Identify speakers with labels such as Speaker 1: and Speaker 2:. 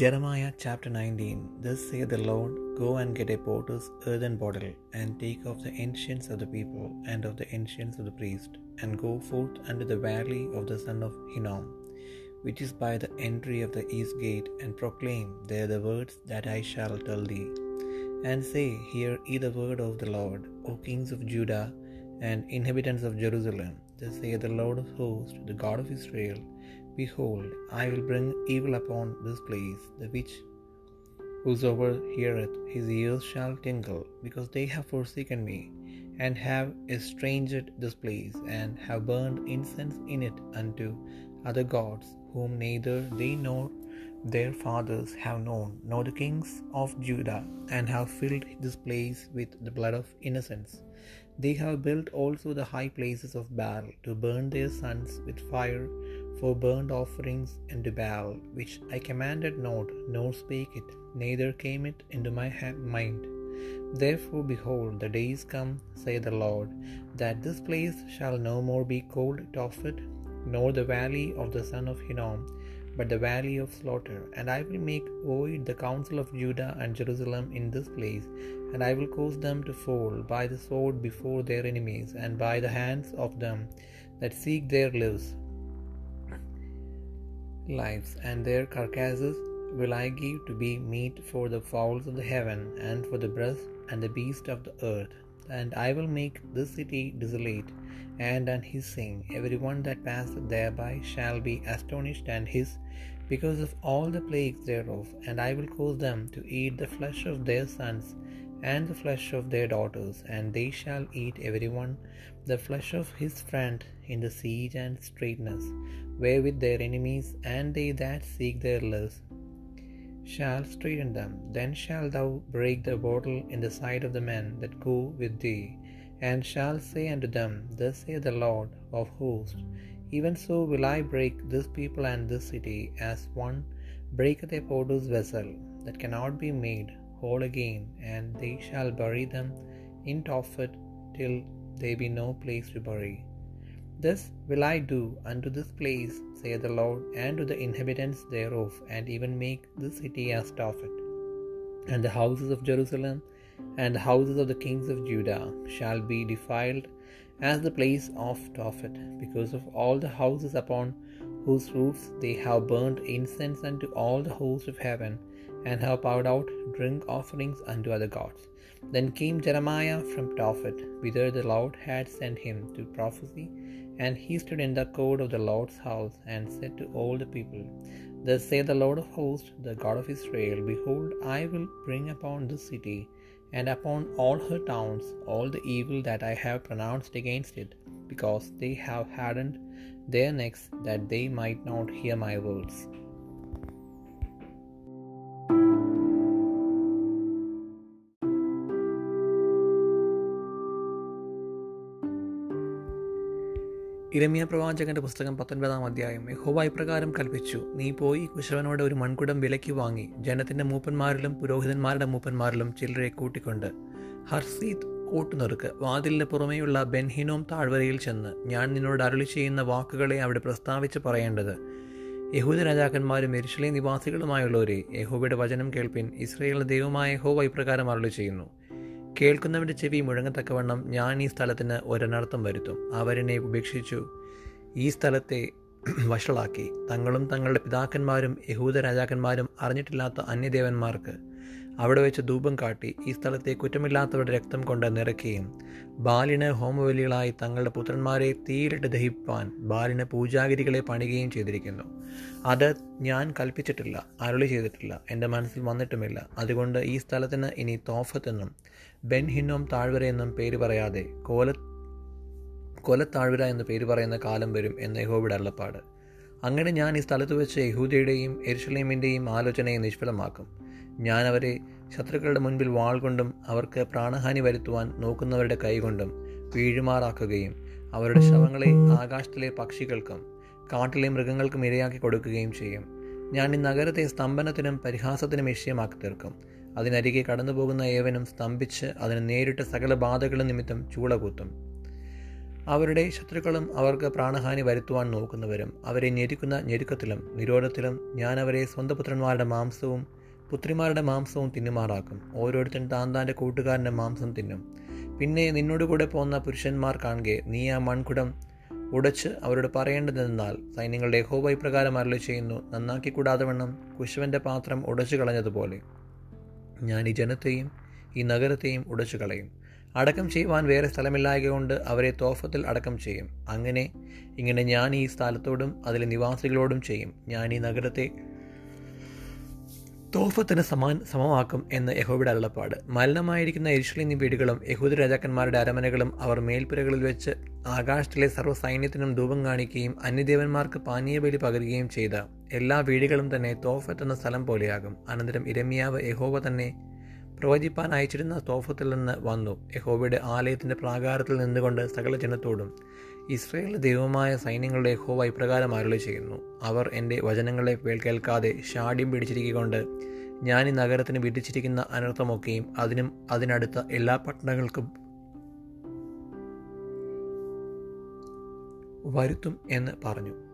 Speaker 1: Jeremiah chapter 19 Thus saith the Lord, Go and get a potter's earthen bottle, and take of the ancients of the people, and of the ancients of the priests, and go forth unto the valley of the son of Hinnom, which is by the entry of the east gate, and proclaim there the words that I shall tell thee. And say, Hear ye the word of the Lord, O kings of Judah, and inhabitants of Jerusalem. Thus saith the Lord of hosts, the God of Israel, Behold, I will bring evil upon this place, the which whosoever heareth his ears shall tingle, because they have forsaken me, and have estranged this place, and have burned incense in it unto other gods, whom neither they nor their fathers have known, nor the kings of Judah, and have filled this place with the blood of innocents. They have built also the high places of Baal to burn their sons with fire for burnt offerings unto Baal, which I commanded not, nor spake it, neither came it into my mind. Therefore, behold, the days come, saith the Lord, that this place shall no more be called Tophet, nor the valley of the son of Hinnom, but the valley of slaughter. And I will make void the counsel of Judah and Jerusalem in this place, and I will cause them to fall by the sword before their enemies, and by the hands of them that seek their lives lives, and their carcasses will I give to be meat for the fowls of the heaven, and for the breast and the beast of the earth. And I will make this city desolate, and unhissing. Every one that passeth thereby shall be astonished and hiss, because of all the plagues thereof. And I will cause them to eat the flesh of their sons, and the flesh of their daughters, and they shall eat every one the flesh of his friend in the siege and straitness, wherewith their enemies and they that seek their lives shall straighten them. Then shalt thou break the bottle in the sight of the men that go with thee, and shall say unto them, Thus saith the Lord of hosts, Even so will I break this people and this city, as one breaketh a potter's vessel, that cannot be made whole again, and they shall bury them in Tophet till there be no place to bury. This will I do unto this place, saith the Lord, and to the inhabitants thereof, and even make this city as Tophet. And the houses of Jerusalem and the houses of the kings of Judah shall be defiled as the place of Tophet, because of all the houses upon whose roofs they have burnt incense unto all the hosts of heaven, and have poured out drink offerings unto other gods. Then came Jeremiah from Tophet, whither the Lord had sent him to prophesy, and he stood in the court of the Lord's house, and said to all the people, Thus saith the Lord of hosts, the God of Israel, Behold, I will bring upon this city, and upon all her towns, all the evil that I have pronounced against it, because they have hardened their necks, that they might not hear my words. ഇരമിയ പ്രവാചകന്റെ പുസ്തകം പത്തൊൻപതാം അധ്യായം യഹോവ ഇപ്രകാരം കൽപ്പിച്ചു നീ പോയി കുശവനോട് ഒരു മൺകുടം വിലയ്ക്ക് വാങ്ങി ജനത്തിന്റെ മൂപ്പന്മാരിലും പുരോഹിതന്മാരുടെ മൂപ്പന്മാരിലും ചിലരെ കൂട്ടിക്കൊണ്ട് ഹർസീത് കൂട്ടുനിറുക്ക് വാതിലിന് പുറമേയുള്ള ബെൻഹിനോം താഴ്വരയിൽ ചെന്ന് ഞാൻ നിന്നോട് അരുളി ചെയ്യുന്ന വാക്കുകളെ അവിടെ പ്രസ്താവിച്ച് പറയേണ്ടത്. യഹൂദ രാജാക്കന്മാരും എരിശിലെ നിവാസികളുമായുള്ളവരെ യഹോബയുടെ വചനം കേൾപ്പിൻ ഇസ്രയേലിന്റെ ദൈവമായ യഹോവ ഇപ്രകാരം അരുളി ചെയ്യുന്നു കേൾക്കുന്നവന്റെ ചെവി മുഴങ്ങത്തക്കവണ്ണം ഞാൻ ഈ സ്ഥലത്തിന് ഒരനർത്ഥം വരുത്തും. അവരനെ ഉപേക്ഷിച്ചു. ഈ സ്ഥലത്തെ വഷളാക്കി. തങ്ങളും തങ്ങളുടെ പിതാക്കന്മാരും യഹൂദ രാജാക്കന്മാരും അറിഞ്ഞിട്ടില്ലാത്ത അന്യദേവന്മാർക്ക് അവിടെ വെച്ച് ധൂപം കാട്ടി ഈ സ്ഥലത്തെ കുറ്റമില്ലാത്തവരുടെ രക്തം കൊണ്ട് നിറയ്ക്കുകയും ബാലിന് ഹോമബലികളായി തങ്ങളുടെ പുത്രന്മാരെ തീയിലിട്ട് ദഹിപ്പാൻ ബാലിന് പൂജാഗിരികളെ പണിയുകയും ചെയ്തിരിക്കുന്നു. അത് ഞാൻ കൽപ്പിച്ചിട്ടില്ല അരുളി ചെയ്തിട്ടില്ല എന്റെ മനസ്സിൽ വന്നിട്ടുമില്ല. അതുകൊണ്ട് ഈ സ്ഥലത്തിന് ഇനി തോഫത്ത് എന്നും ഹിന്നോം താഴ്വര എന്നും പേര് പറയാതെ കോല കൊലത്താഴ്വര എന്ന് പേര് പറയുന്ന കാലം വരും എന്ന് യഹോബിയുടെ അള്ളപ്പാട് അങ്ങനെ ഞാൻ ഈ സ്ഥലത്ത് വെച്ച് യഹൂദയുടെയും എരുഷലേമിന്റെയും ആലോചനയെ നിഷ്ഫലമാക്കും. ഞാൻ അവരെ ശത്രുക്കളുടെ മുൻപിൽ വാൾ കൊണ്ടും അവർക്ക് പ്രാണഹാനി വരുത്തുവാൻ നോക്കുന്നവരുടെ കൈകൊണ്ടും വീഴുമാറാക്കുകയും അവരുടെ ശവങ്ങളെ ആകാശത്തിലെ പക്ഷികൾക്കും കാട്ടിലെ മൃഗങ്ങൾക്കും ഇരയാക്കി കൊടുക്കുകയും ചെയ്യും. ഞാൻ ഈ നഗരത്തെ സ്തംഭനത്തിനും പരിഹാസത്തിനും വിഷയമാക്കി തീർക്കും. അതിനരികെ കടന്നുപോകുന്ന ഏവനും സ്തംഭിച്ച് അതിന് നേരിട്ട സകല ബാധകളും നിമിത്തം ചൂളകൂത്തും. അവരുടെ ശത്രുക്കളും അവർക്ക് പ്രാണഹാനി വരുത്തുവാൻ നോക്കുന്നവരും അവരെ ഞെരുക്കുന്ന ഞെരുക്കത്തിലും നിരോധത്തിലും ഞാൻ അവരെ സ്വന്തപുത്രന്മാരുടെ മാംസവും പുത്രിമാരുടെ മാംസവും തിന്നുമാറാക്കും. ഓരോരുത്തൻ താൻ താന്റെ കൂട്ടുകാരന്റെ മാംസം തിന്നും. പിന്നെ നിന്നോട് കൂടെ പോകുന്ന പുരുഷന്മാർ കാണുകെ നീ ആ മൺകുടം ഉടച്ച് അവരോട് പറയേണ്ടതെന്നാൽ സൈന്യങ്ങളുടെ ഹോബ ഇപ്രകാരം അരളി ചെയ്യുന്നു നന്നാക്കി കൂടാതെ വണ്ണം കുശവന്റെ പാത്രം ഉടച്ചു കളഞ്ഞതുപോലെ. ഞാൻ ഈ ജനത്തെയും ഈ നഗരത്തെയും ഉടച്ചു കളയും. അടക്കം ചെയ്യുവാൻ വേറെ സ്ഥലമില്ലായകൊണ്ട് അവരെ തോഫത്തിൽ അടക്കം ചെയ്യും. അങ്ങനെ ഇങ്ങനെ ഞാൻ ഈ സ്ഥലത്തോടും അതിലെ നിവാസികളോടും ചെയ്യും. ഞാൻ ഈ നഗരത്തെ തോഫത്തിന് സമാൻ സമമാക്കും എന്ന് യഹോബിയുടെ അരുളപ്പാട് മലിനമായിരിക്കുന്ന എരിശ്ലീനി വീടുകളും യഹൂദ രാജാക്കന്മാരുടെ അരമനകളും അവർ മേൽപ്പുരകളിൽ വെച്ച് ആകാശത്തിലെ സർവസൈന്യത്തിനും ധൂപം കാണിക്കുകയും അന്യദേവന്മാർക്ക് പാനീയബലി പകരുകയും ചെയ്ത എല്ലാ വീടുകളും തന്നെ തോഫത്ത് എന്ന സ്ഥലം പോലെയാകും. അനന്തരം ഇരമ്യാവ് യഹോബ തന്നെ പ്രവചിപ്പാൻ അയച്ചിരുന്ന തോഫത്തിൽ നിന്ന് വന്നു. യഹോബയുടെ ആലയത്തിന്റെ പ്രാകാരത്തിൽ നിന്നുകൊണ്ട് സകല ജനത്തോടും ഇസ്രയേലിന്റെ ദൈവമായ സൈന്യങ്ങളുടെ ഹോവ ഇപ്രകാരം അരുളി ചെയ്യുന്നു. അവർ എന്റെ വചനങ്ങളെ കേൾക്കാതെ ഷാഡ്യം പിടിച്ചിരിക്കൊണ്ട് ഞാൻ ഈ നഗരത്തിന് വിധിച്ചിരിക്കുന്ന അനർത്ഥമൊക്കെയും അതിനും അതിനടുത്ത എല്ലാ പട്ടണങ്ങൾക്കും വരുത്തും എന്ന് പറഞ്ഞു.